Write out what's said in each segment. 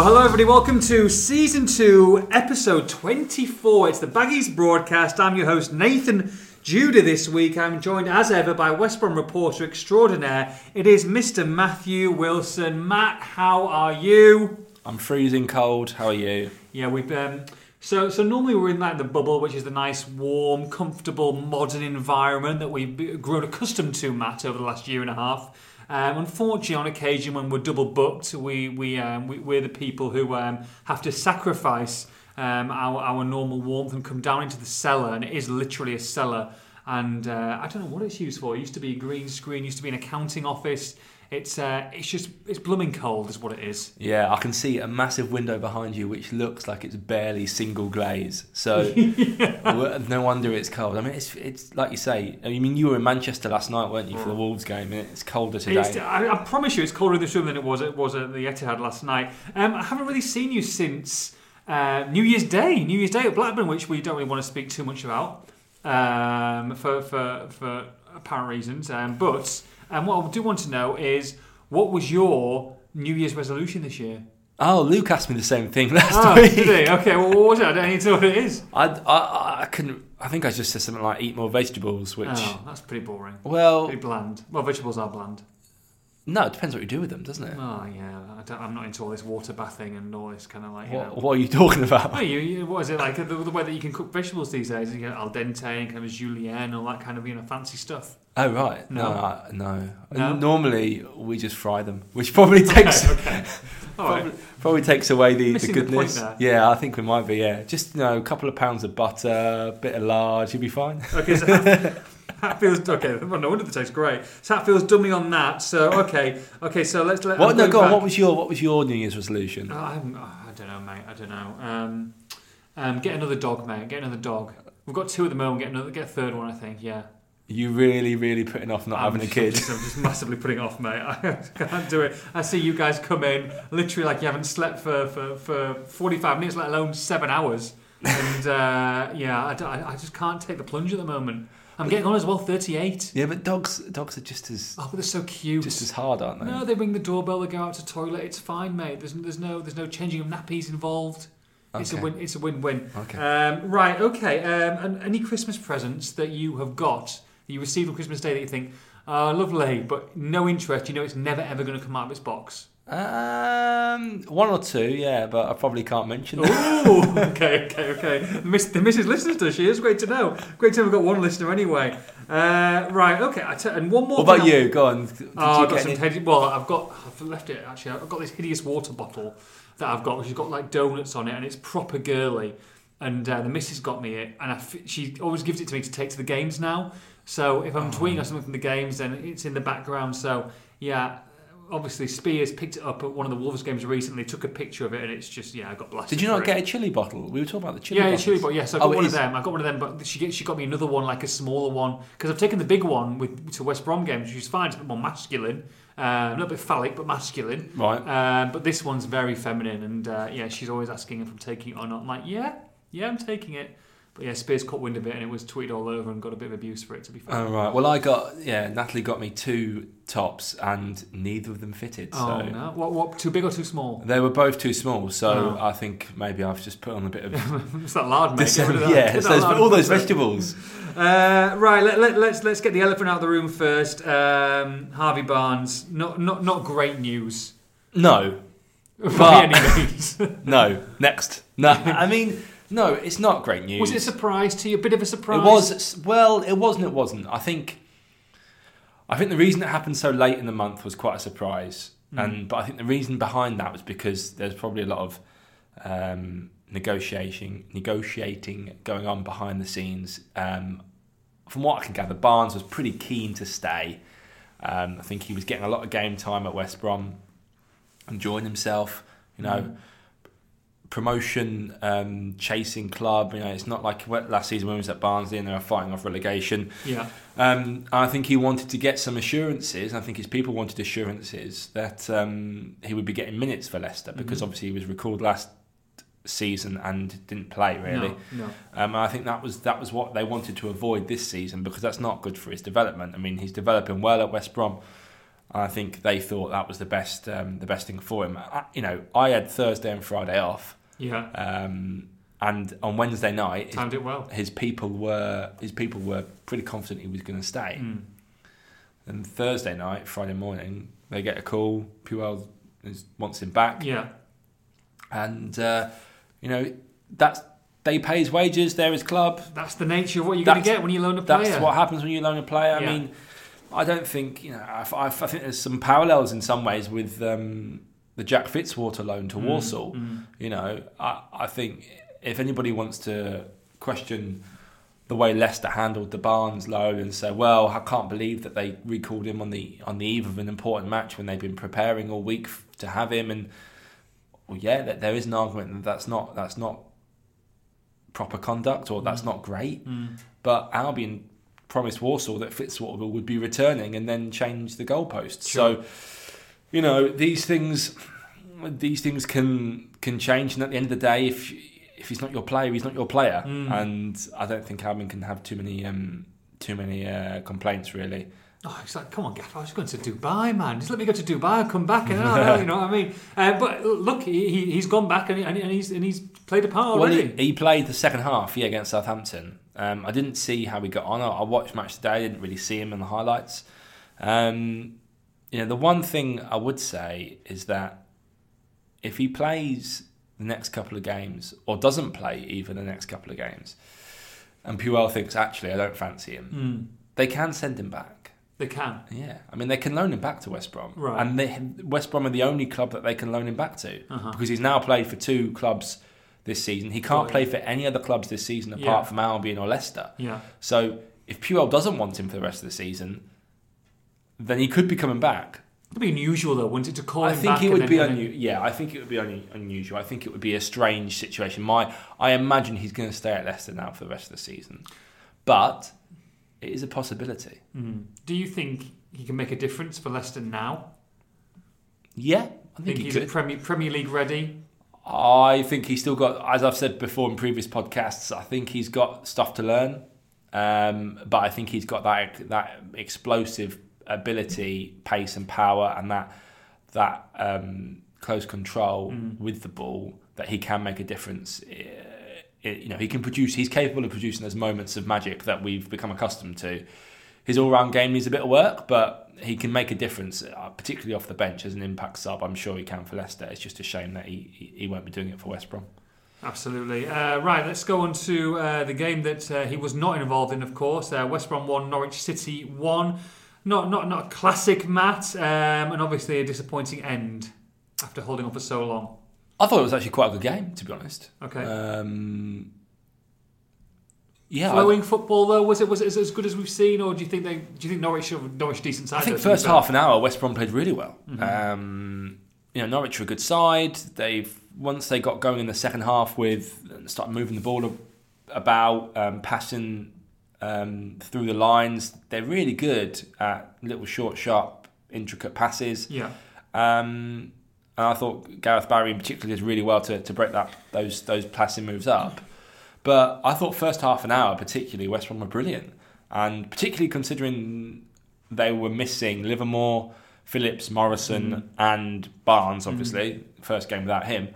Well, hello everybody. Welcome to season two, episode twenty-four. It's the Baggies broadcast. I'm your host Nathan Judah. This week, I'm joined as ever by West Brom reporter extraordinaire. It is Mr. Matthew Wilson. Matt, how are you? I'm freezing cold. How are you? Yeah, we've um, so so normally we're in like the bubble, which is the nice, warm, comfortable, modern environment that we've grown accustomed to, Matt, over the last year and a half. Um, unfortunately, on occasion when we're double booked, we we, um, we we're the people who um, have to sacrifice um, our our normal warmth and come down into the cellar, and it is literally a cellar. And uh, I don't know what it's used for. It used to be a green screen, used to be an accounting office. It's uh, it's just it's blooming cold, is what it is. Yeah, I can see a massive window behind you, which looks like it's barely single glaze. So no wonder it's cold. I mean, it's it's like you say. I mean, you were in Manchester last night, weren't you, for the Wolves game? And it's colder today. It's, I, I promise you, it's colder in this room than it was it was at the Etihad last night. Um, I haven't really seen you since uh, New Year's Day. New Year's Day at Blackburn, which we don't really want to speak too much about um, for for for apparent reasons. Um, but um, what I do want to know is what was your New Year's resolution this year? Oh, Luke asked me the same thing last Oh, week. did he? Okay, well, what was it? I don't need to know what it is. I, I, I couldn't. I think I just said something like eat more vegetables, which. Oh, that's pretty boring. Well, Pretty bland. Well, vegetables are bland. No, it depends what you do with them, doesn't it? Oh, yeah. I don't, I'm not into all this water bathing and all this kind of like, you know. What, what are you talking about? Oh, you, you, what is it like? The, the way that you can cook vegetables these days, you get al dente and kind of julienne, and all that kind of you know fancy stuff. Oh right, no, No. I- no. No? Normally we just fry them, which probably takes okay. All right. probably, probably takes away the, the the goodness. there. yeah, I think we might be. Yeah, just you know, a couple of pounds of butter, a bit of lard, you'll be fine. Okay, so Hatfield's okay. Well, no wonder the tastes great. So Hatfield's dummy on that. So okay, okay. So let's let. What? I'm No, go on. What was your What was your New Year's resolution? Oh, I'm, oh, I don't know, mate. I don't know. Um, um, get another dog, mate. Get another dog. We've got two at the moment. Get another. Get a third one, I think. Yeah. You really, really putting off not I'm having a kid. I'm just, I'm just massively putting off, mate. I can't do it. I see you guys come in literally like you haven't slept for, for, for 45 minutes, let alone seven hours. And uh, yeah, I, I, I just can't take the plunge at the moment. I'm getting on as well, 38. Yeah, but dogs dogs are just as Oh, but they're so cute. just as hard, aren't they? no, they ring the doorbell, they go out to toilet. It's fine, mate. There's, there's no there's no changing of nappies involved. It's a Okay. win. It's a win-win. Okay. Um, right. Okay. Um, and any Christmas presents that you have got that you received on Christmas Day that you think, oh, lovely, but no interest. You know, it's never ever going to come out of its box. Um, one or two, yeah, but I probably can't mention them. Ooh. okay. Okay. Okay. The, miss, the Mrs. listens to. She is great to know. Great to know we've got one listener anyway. Uh, right. Okay. I t- and one more. What about you? Go on. Did Oh, you I've got some Well, I've got. I've left it actually. I've got this hideous water bottle that I've got, which has got like donuts on it, and it's proper girly. And uh, the missus got me it, and I f- she always gives it to me to take to the games now. So if I'm tweeting or something from the games, then it's in the background. So yeah, obviously Spears picked it up at one of the Wolves games recently, took a picture of it, and it's just yeah, I got blasted. Did you not it. get a chili bottle? We were talking about the chili Yeah, bottles. chili bottle. Yes, I Oh, got it one of them. I got one of them, but she she got me another one, like a smaller one, because I've taken the big one with to West Brom games, which is fine. It's a bit more masculine, uh, a little bit phallic, but masculine. Right. Um, but this one's very feminine, and uh, yeah, she's always asking if I'm taking it or not. I'm like, yeah, yeah, I'm taking it. But yeah, Spears caught wind of it, and it was tweeted all over, and got a bit of abuse for it. To be fair. Oh, right. Well, I got yeah. Natalie got me two tops, and neither of them fitted. So oh no! What? What? Too big or too small? they were both too small. So Oh. I think maybe I've just put on a bit of it's that lard, mate. Get that. yeah. It's those, all those vegetables. Uh, right, let, let, let's let's get the elephant out of the room first. Um, Harvey Barnes, not not not great news No, by But- any means. no. Next. No. I mean, no. It's not great news. was it a surprise to you? A bit of a surprise. It was well. It wasn't. It wasn't. I think. I think the reason it happened so late in the month was quite a surprise, Mm. and but I think the reason behind that was because there's probably a lot of um, negotiating, negotiating going on behind the scenes. Um, from what I can gather, Barnes was pretty keen to stay. Um, I think he was getting a lot of game time at West Brom, enjoying himself. You know, Mm. Promotion um, chasing club. You know, it's not like last season when he was at Barnsley and they were fighting off relegation. Yeah. Um, I think he wanted to get some assurances. I think his people wanted assurances that um, he would be getting minutes for Leicester because Mhm. obviously he was recalled last season and didn't play really. No. no. Um, I think that was that was what they wanted to avoid this season because that's not good for his development. I mean, he's developing well at West Brom. I think they thought that was the best um, the best thing for him. I, you know, I had Thursday and Friday off, Yeah. um, and on Wednesday night, his, Timed it well. his people were his people were pretty confident he was going to stay. Mm. And Thursday night, Friday morning, they get a call. Puel is, wants him back, Yeah. and uh, you know that's they pay his wages. They're his club. That's the nature of what you're going to get when you loan a player. That's what happens when you loan a player. I mean, I don't think you know. I, I, I think there's some parallels in some ways with um, the Jack Fitzwater loan to Mm, Walsall. mm. You know, I, I think if anybody wants to question the way Leicester handled the Barnes loan and say, "Well, I can't believe that they recalled him on the on the eve of an important match when they've been preparing all week f- to have him," and well, yeah, that there is an argument that that's not that's not proper conduct or that's Mm. not great. Mm. But Albion promised Walsall that Fitzwater would be returning and then change the goalposts. Sure. So, you know, these things these things can can change and at the end of the day if if he's not your player, he's not your player. Mm. And I don't think Albion can have too many um, too many uh, complaints really. Oh, it's like, come on, Gaff, I was going to Dubai, man. Just let me go to Dubai, I'll come back, and oh, you know what I mean. Uh, but look, he, he- he's gone back and, he, and he- and he's and he's played a part Well, already. he, he played the second half, yeah, against Southampton. Um, I didn't see how he got on. I, I watched match today. I didn't really see him in the highlights. Um, you know, the one thing I would say is that if he plays the next couple of games, or doesn't play even the next couple of games, and Puel thinks actually I don't fancy him, Mm, they can send him back. they can. Yeah, I mean they can loan him back to West Brom, Right. and they, West Brom are the only club that they can loan him back to Uh-huh. because he's now played for two clubs this season. He can't play for any other clubs this season apart Yeah. from Albion or Leicester. Yeah. So if Puel doesn't want him for the rest of the season, then he could be coming back. It'd be unusual though, wouldn't it, to call I him think it would be unusual. Yeah, I think it would be un- unusual. I think it would be a strange situation. My, I imagine he's going to stay at Leicester now for the rest of the season, but it is a possibility. Mm. Do you think he can make a difference for Leicester now? Yeah, I think, Think he he's could. a Premier Premier League ready? I think he's still got, as I've said before in previous podcasts, I think he's got stuff to learn. Um, but I think he's got that that explosive ability, pace, and power, and that that um, close control Mm. with the ball that he can make a difference. It- you know, he can produce. He's capable of producing those moments of magic that we've become accustomed to. His all-round game needs a bit of work, but he can make a difference, uh, particularly off the bench as an impact sub. I'm sure he can for Leicester. It's just a shame that he, he, he won't be doing it for West Brom. Absolutely. Uh, right, let's go on to uh, the game that uh, he was not involved in, of course. Uh, West Brom 1, Norwich City 1. Not, not, not a classic, Matt, um, and obviously a disappointing end after holding on for so long. I thought it was actually quite a good game, to be honest. Okay. Um, yeah, I- Flowing football though, was it was it as- as good as we've seen, or do you think they do you think Norwich have Norwich decent side? I think first half an hour, West Brom played really well. Mhm. Um, you know, Norwich were a good side. They've once they got going in the second half with started moving the ball about, um, passing um, through the lines. They're really good at little short, sharp, intricate passes. Yeah. Um, and I thought Gareth Barry in particular did really well to, to break that those those passing moves up. But I thought first half an hour, particularly West Brom were brilliant, and particularly considering they were missing Livermore, Phillips, Morrison, Mm. and Barnes. Obviously, first game without him.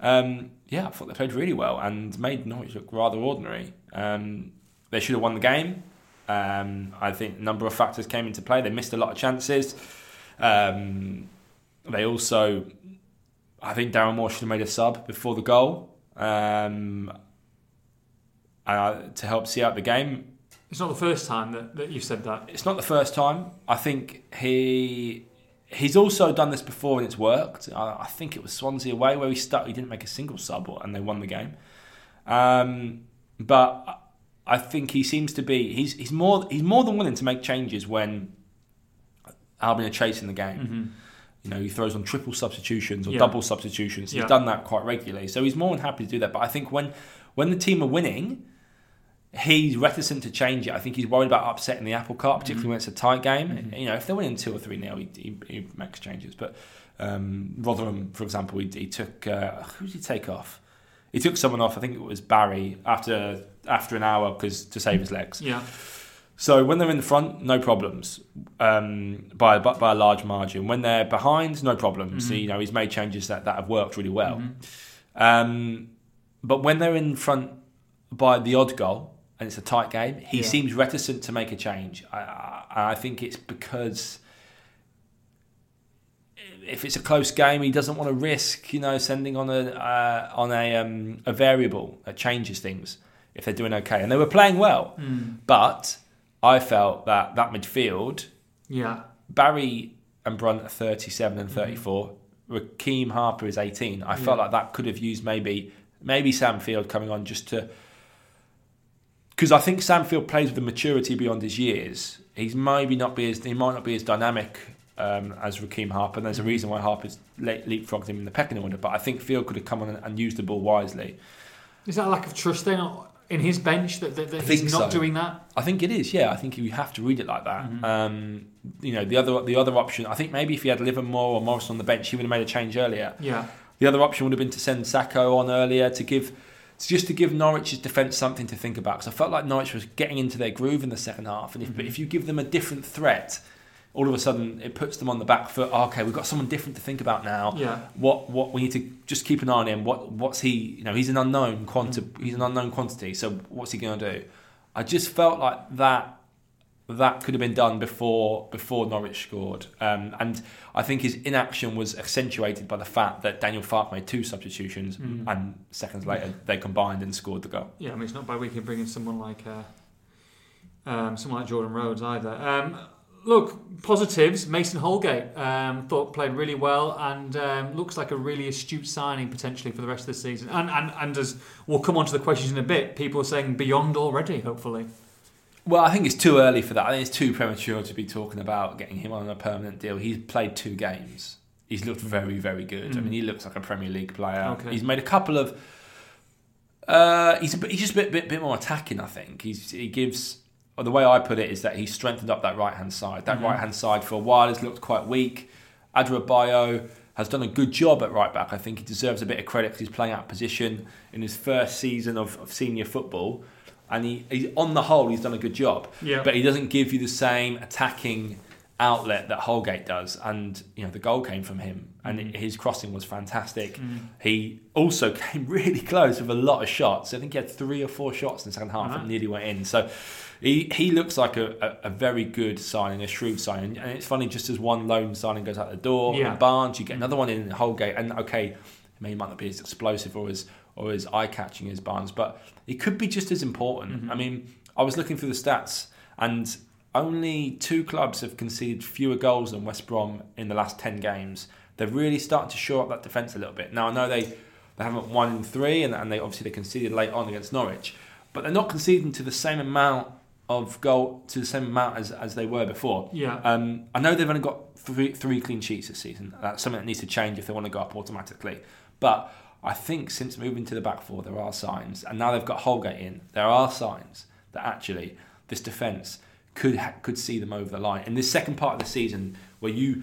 Um, yeah, I thought they played really well and made Norwich look rather ordinary. Um, they should have won the game. Um, I think a number of factors came into play. They missed a lot of chances. Um, they also, I think Darren Moore should have made a sub before the goal um, uh, to help see out the game. It's not the first time that, that you've said that. It's not the first time. I think he he's also done this before and it's worked. I, I think it was Swansea away where he stuck. He didn't make a single sub and they won the game. Um, but I think he seems to be he's he's more he's more than willing to make changes when Albion are chasing the game. Mm-hmm. You know, he throws on triple substitutions or Yeah. double substitutions. He's Yeah. done that quite regularly, so he's more than happy to do that. But I think when when the team are winning, he's reticent to change it. I think he's worried about upsetting the apple cart, particularly when it's a tight game. Mhm. You know, if they're winning two or three nil, he, he, he makes changes. But um, Rotherham, for example, he, he took uh, who did he take off? He took someone off. I think it was Barry after after an hour because to save his legs. Yeah. So when they're in the front, no problems um, by, by by a large margin. When they're behind, no problems. So, you know he's made changes that, that have worked really well. Um, but when they're in front by the odd goal and it's a tight game, he Yeah. seems reticent to make a change. I, I, I think it's because if it's a close game, he doesn't want to risk, you know, sending on a uh, on a um, a variable that changes things if they're doing okay. And they were playing well, but I felt that that midfield, Yeah. Barry and Brunt are 37 and 34. Rekeem Harper is 18. I felt Yeah. like that could have used maybe maybe Sam Field coming on just to because I think Sam Field plays with a maturity beyond his years. He's maybe not be as he might not be as dynamic um, as Rekeem Harper. And there's a reason why Harper's le- leapfrogged him in the pecking order. But I think Field could have come on and, and used the ball wisely. Is that a lack of trust then in his bench that, that, that he's not so. doing that? I think it is. Yeah, I think you have to read it like that. Mm-hmm. Um, you know, the other the other option. I think maybe if he had Livermore or Morris on the bench, he would have made a change earlier. Yeah. The other option would have been to send Sako on earlier to give, just to give Norwich's defence something to think about. Because I felt like Norwich was getting into their groove in the second half, and if, Mm-hmm. but if you give them a different threat, all of a sudden it puts them on the back foot. Oh, okay, we've got someone different to think about now. Yeah. What what we need to just keep an eye on him. What what's he? You know, he's an unknown quanti- Mm-hmm. He's an unknown quantity. So what's he going to do? I just felt like that that could have been done before before Norwich scored, um, and I think his inaction was accentuated by the fact that Daniel Farke made two substitutions, Mm. and seconds later they combined and scored the goal. Yeah, I mean, it's not bad we can bring in someone like uh, um, someone like Jordan Rhodes either. Um, look, positives. Mason Holgate um, thought played really well and um, looks like a really astute signing potentially for the rest of the season. And and and as we'll come on to the questions in a bit, people are saying beyond already. Hopefully, Well, I think it's too early for that. I think it's too premature to be talking about getting him on a permanent deal. He's played two games. He's looked very, very good. I Mm. mean, he looks like a Premier League player. Okay. He's made a couple of. Uh, he's a bit, he's just a bit, bit, bit more attacking. I think he's he gives. Or the way I put it is that he's strengthened up that right hand side. That Mhm. right hand side for a while has looked quite weak. Adarabioyo has done a good job at right back. I think he deserves a bit of credit because he's playing out of position in his first season of, of senior football. And he, he, on the whole, he's done a good job yeah. but he doesn't give you the same attacking outlet that Holgate does. And you know the goal came from him, and Mhm. his crossing was fantastic. Mm. He also came really close with a lot of shots. I think he had three or four shots in the second half Right. that nearly went in. So he he looks like a, a, a very good signing, a shrewd signing. And it's funny, just as one loan signing goes out the door Yeah. in Barnes, you get another one in Holgate. And okay, I mean, he might not be as explosive or as or as eye catching as Barnes, but it could be just as important. Mhm. I mean, I was looking through the stats, and only two clubs have conceded fewer goals than West Brom in the last ten games. They're really starting to shore up that defence a little bit. Now I know they, they haven't won in three, and, and they obviously they conceded late on against Norwich, but they're not conceding to the same amount of goal to the same amount as, as they were before. Yeah. Um, I know they've only got three, three clean sheets this season. That's something that needs to change if they want to go up automatically. But I think since moving to the back four, there are signs, and now they've got Holgate in. There are signs that actually this defence could ha- could see them over the line in this second part of the season, where you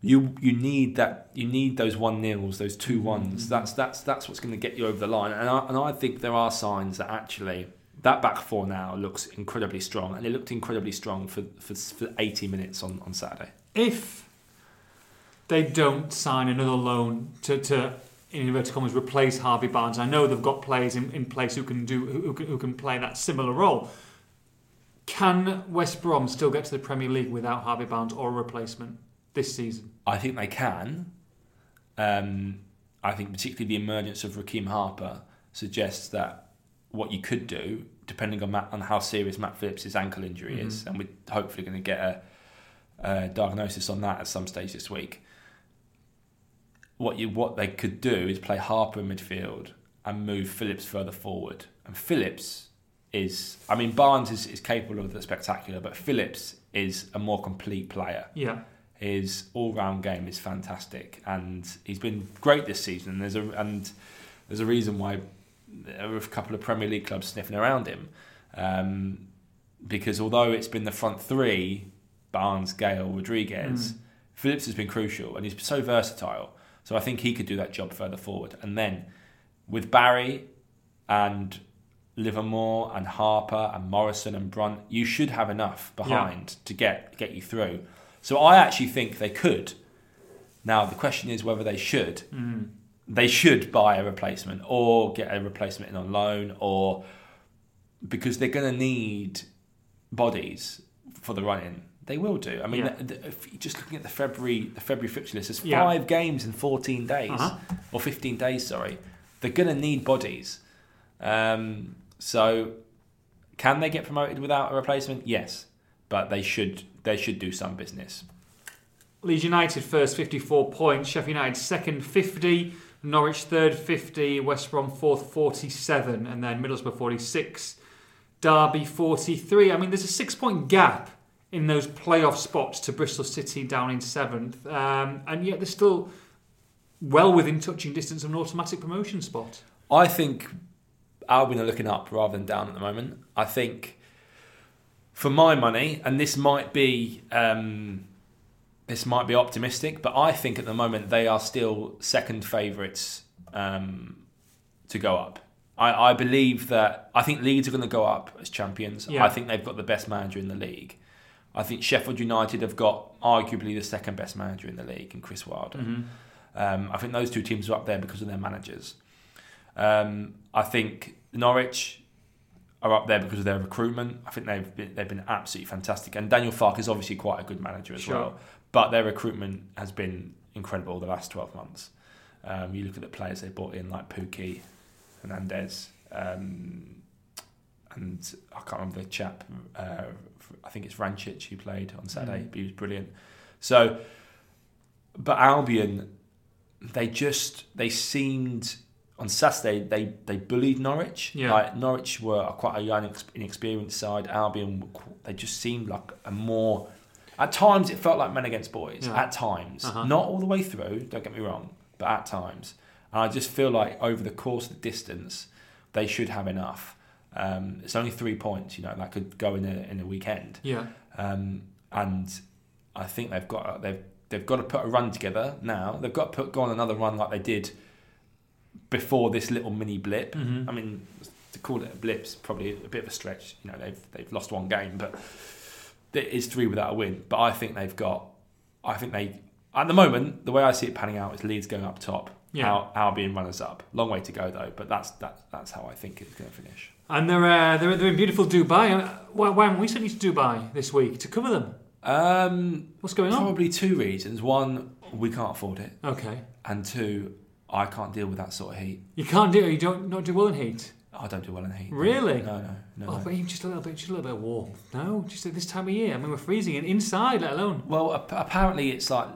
you you need that you need those one nils, those two ones. That's that's that's what's going to get you over the line. And I, and I think there are signs that actually that back four now looks incredibly strong, and it looked incredibly strong for for, for 80 minutes on, on Saturday. if they don't sign another loan to, to in inverted commas replace Harvey Barnes, I know they've got players in, in place who can do who, who can, who can play that similar role. Can West Brom still get to the Premier League without Harvey Barnes or a replacement this season? I think they can. Um, I think particularly the emergence of Rekeem Harper suggests that what you could do, depending on Matt, on how serious Matt Phillips' ankle injury is, Mhm. and we're hopefully going to get a, a diagnosis on that at some stage this week. What you what they could do is play Harper in midfield and move Phillips further forward. And Phillips is, I mean, Barnes is, is capable of the spectacular, but Phillips is a more complete player Yeah, his all-round game is fantastic, and he's been great this season. And there's a and there's a reason why there are a couple of Premier League clubs sniffing around him, um, because although it's been the front three, Barnes, Gayle, Rodriguez, Mm. Phillips has been crucial, and he's so versatile. So I think he could do that job further forward. And then with Barry and Livermore and Harper and Morrison and Brunt, you should have enough behind to get get you through. So I actually think they could. Now the question is whether they should. Mm. They should buy a replacement or get a replacement in on loan or because they're going to need bodies for the run-in. They will do. I mean, Yeah. the, the, if you're just looking at the February the February fixture list, there's Yeah. five games in 14 days Uh-huh. or 15 days. Sorry, they're going to need bodies. Um, so, can they get promoted without a replacement? Yes, but they should. They should do some business. Leeds United first, 54 points. Sheffield United second, 50. Norwich third, 50. West Brom fourth, 47. And then Middlesbrough 46. Derby 43. I mean, there's a six point gap in those playoff spots to Bristol City down in seventh. Um, and yet they're still well within touching distance of an automatic promotion spot. I think Albion are looking up rather than down at the moment. I think, for my money, and this might be um, this might be optimistic, but I think at the moment they are still second favourites um, to go up. I, I believe that I think Leeds are going to go up as champions. Yeah. I think they've got the best manager in the league. I think Sheffield United have got arguably the second best manager in the league in Chris Wilder. Um, I think those two teams are up there because of their managers. Um, I think Norwich are up there because of their recruitment. I think they've been, they've been absolutely fantastic, and Daniel Farke is obviously quite a good manager as Sure. well. But their recruitment has been incredible the last twelve months. Um, you look at the players they brought in, like Pukki, Hernandez, um, and I can't remember the chap. Uh, I think it's Vrancic who played on Saturday. Mm. But he was brilliant. So, but Albion, they just they seemed on Saturday they they bullied Norwich. Yeah. Like Norwich were quite a young, inexperienced side. Albion, they just seemed like a more. At times, it felt like men against boys. Yeah. At times, Uh-huh. not all the way through. Don't get me wrong, but at times, and I just feel like over the course of the distance, they should have enough. Um, it's only three points, you know, that could go in a in a weekend. Yeah. Um, and I think they've got they've they've got to put a run together now. They've got to put go on another run like they did before this little mini blip. Mhm. I mean, to call it a blip is probably a bit of a stretch. You know, they've they've lost one game, but it is three without a win. But I think they've got. I think they at the moment the way I see it panning out is Leeds going up top. Yeah. Al, Albion runners up. Long way to go though, but that's that's that's how I think it's going to finish. And they're, uh, they're, they're in beautiful Dubai. Uh, Why, why haven't we sent you to Dubai this week to cover them? Um, What's going on? Probably two reasons. One, we can't afford it, Okay. and two, I can't deal with that sort of heat. You can't do you don't not do well in heat. I don't do well in the heat. Really? No, no, no. Oh, no. but even just a little bit, just a little bit of warmth. No, just at this time of year. I mean, we're freezing, and inside, let alone. Well, ap- apparently it's like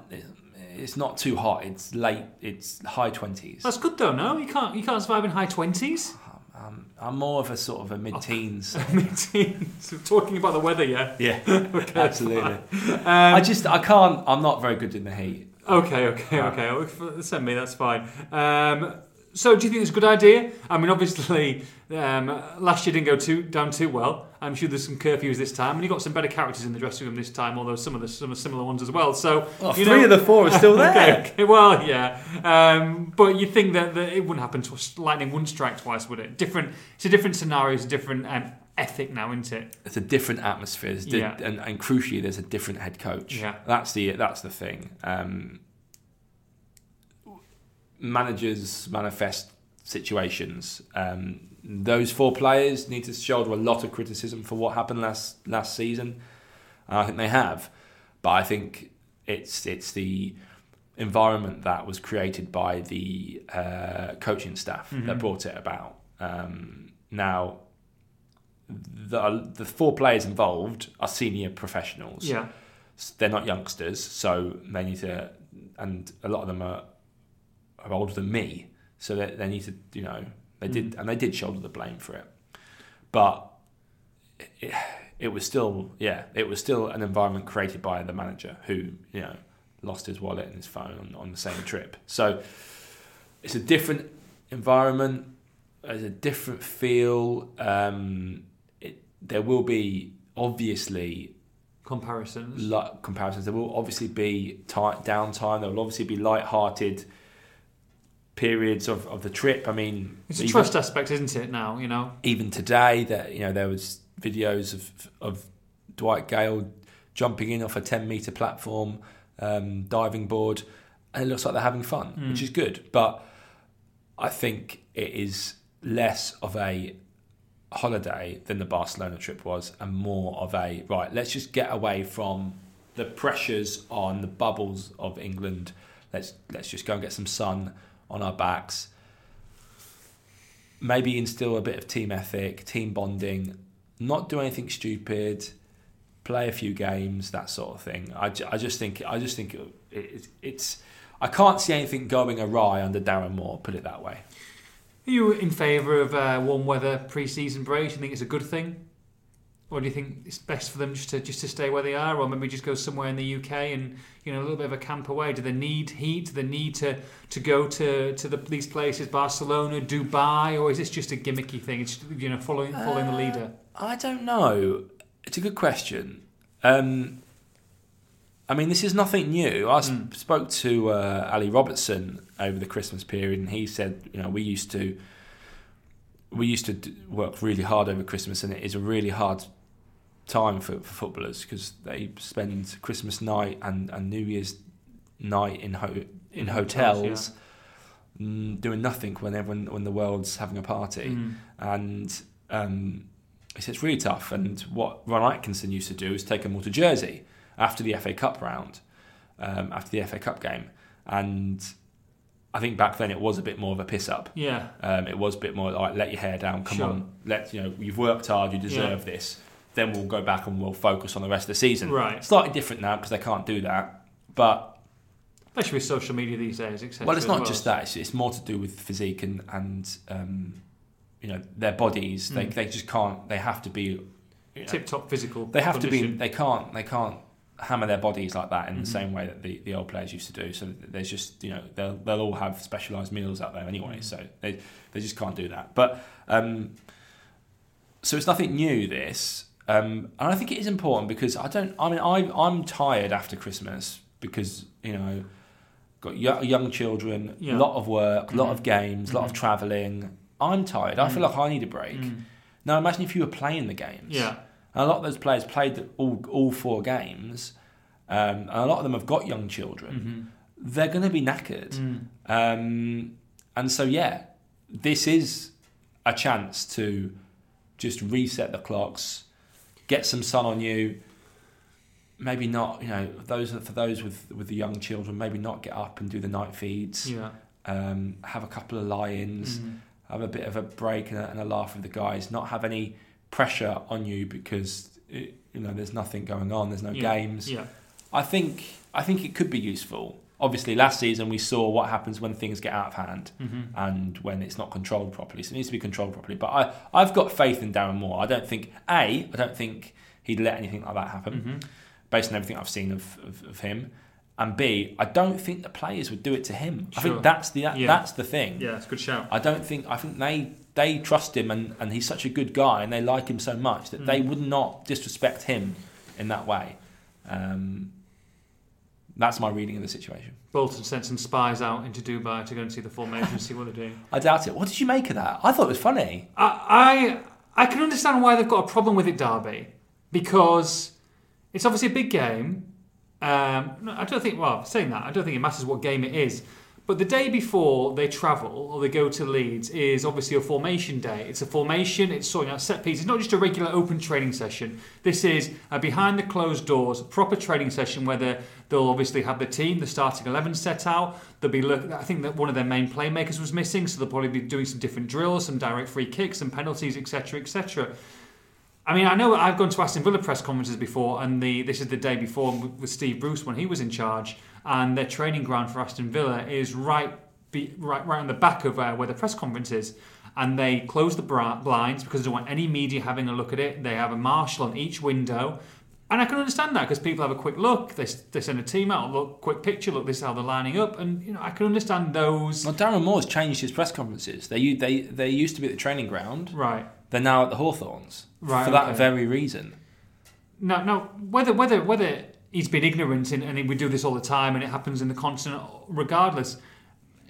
it's not too hot. It's late. It's high twenties. That's good though. No, you can't. You can't survive in high twenties. Um, I'm more of a sort of a mid-teens. Mid teens. So talking about the weather, yeah. yeah, Okay, absolutely. Um, I just I can't. I'm not very good in the heat. Okay, okay, okay. Send me, that's fine. Um, so, do you think it's a good idea? I mean, obviously, um, last year didn't go too down too well. I'm sure there's some curfews this time, and you got some better characters in the dressing room this time. Although some of the some similar ones as well. So, you three know- of the four are still there. okay, well, yeah, um, but you think that, that it wouldn't happen twice. Lightning wouldn't strike twice, would it? Different. It's a different scenario. It's a different um, ethic now, isn't it? It's a different atmosphere, di- Yeah. and, and crucially, there's a different head coach. Yeah. that's the that's the thing. Um, managers manifest situations. Um, those four players need to shoulder a lot of criticism for what happened last last season. And I think they have, but I think it's it's the environment that was created by the uh, coaching staff that Mhm. brought it about. Um, now, the the four players involved are senior professionals Yeah. they're not youngsters, so they need to, and a lot of them are, are older than me, so they, they need to, you know, they did, and they did shoulder the blame for it, but it, it was still, yeah, it was still an environment created by the manager who, you know, lost his wallet and his phone on, on the same trip. So it's a different environment, there's a different feel. Um, it, there will be obviously Comparisons. li- comparisons. There will obviously be ti downtime. There will obviously be light-hearted periods of, of the trip. I mean, It's a even- trust aspect, isn't it? Now you know. even today that you know there was videos of of Dwight Gayle jumping in off a 10 meter platform um, diving board and it looks like they're having fun Mm. which is good but I think it is less of a holiday than the Barcelona trip was and more of a right let's just get away from the pressures on the bubbles of England let's let's just go and get some sun on our backs maybe instill a bit of team ethic, team bonding, not do anything stupid, play a few games, that sort of thing. I, I just think I just think it, it, it's I can't see anything going awry under Darren Moore. Put it that way. Are you in favour of uh, warm weather pre-season break? Do you think it's a good thing, or do you think it's best for them just to just to stay where they are, or maybe just go somewhere in the UK and you know a little bit of a camp away? Do they need heat? Do they need to, to go to to the, these places, Barcelona, Dubai, or is this just a gimmicky thing? It's you know following following the leader. I don't know. It's a good question. Um, I mean, this is nothing new. I Mm. spoke to uh, Ally Robertson over the Christmas period, and he said, you know, we used to we used to work really hard over Christmas, and it is a really hard time for, for footballers because they spend Christmas night and, and New Year's night in ho- in hotels, mm, doing nothing when everyone when the world's having a party Mm. and um, said it's really tough. And what Ron Atkinson used to do is take them all to Jersey after the FA Cup round, um, after the FA Cup game, and I think back then it was a bit more of a piss up. Yeah, Um, it was a bit more like let your hair down, come Sure. on, let you know you've worked hard, you deserve this. Then we'll go back and we'll focus on the rest of the season. right. Slightly different now because they can't do that, but Especially with social media these days, etc. well, it's not just that. It's, it's more to do with physique and and um, you know their bodies. They Mm. they just can't. They have to be. You know, Tip top physical. they have to be. They can't. They can't hammer their bodies like that in Mhm. the same way that the, the old players used to do. So there's just you know they'll they'll all have specialised meals out there anyway. Mhm. So they they just can't do that. But um, so it's nothing new. This. Um, and I think it is important because I don't. I mean, I I'm tired after Christmas because you know got yo- young children, a Yeah. lot of work, a lot of Mhm. games, a lot of Mhm. travelling. I'm tired. I feel Mm. like I need a break. Mm. Now imagine if you were playing the games. Yeah. And a lot of those players played the- all all four games, um, and a lot of them have got young children. Mhm. They're going to be knackered, Mm. um, and so yeah, this is a chance to just reset the clocks, get some sun on you. Maybe not, you know, those for those with with the young children. Maybe not get up and do the night feeds. Yeah. Um, have a couple of lie-ins Mhm. have a bit of a break and a, and a laugh with the guys, not have any pressure on you because it, you know there's nothing going on, there's no Yeah. games. Yeah. I think I think it could be useful. Obviously, last season we saw what happens when things get out of hand hmm and when it's not controlled properly. So it needs to be controlled properly. But I I've got faith in Darren Moore. I don't think a I don't think he'd let anything like that happen hmm based on everything I've seen of, of, of him. And B, I don't think the players would do it to him. I think that's the Yeah. that's the thing. Yeah, it's a good shout. I don't think I think they they trust him and, and he's such a good guy and they like him so much that they Mm. would not disrespect him in that way. Um, that's my reading of the situation. Bolton sent some spies out into Dubai to go and see the formation and see what they're doing. I doubt it. What did you make of that? I thought it was funny. I, I I can understand why they've got a problem with it, Derby, because it's obviously a big game. Um, no, I don't think. Well, saying that, I don't think it matters what game it is. But the day before they travel or they go to Leeds is obviously a formation day. It's a formation. It's sorting out set pieces. It's not just a regular open training session. This is a behind the closed doors proper training session where they- they'll obviously have the team, the starting eleven set out. They'll be look. I think that one of their main playmakers was missing, so they'll probably be doing some different drills, some direct free kicks, some penalties, etc., etc. I mean, I know I've gone to Aston Villa press conferences before, and the this is the day before with Steve Bruce when he was in charge, and their training ground for Aston Villa is right be, right right on the back of uh, where the press conference is. And they close the blinds because they don't want any media having a look at it. They have a marshal on each window. And I can understand that because people have a quick look. They, they send a team out, look, quick picture, look, this is how they're lining up. And, you know, I can understand those. Well, Darren Moore's changed his press conferences. They they they used to be at the training ground. Right. They're now at the Hawthorns Right, for that very reason. Now, now whether whether whether he's been ignorant and, and we do this all the time and it happens in the continent, regardless,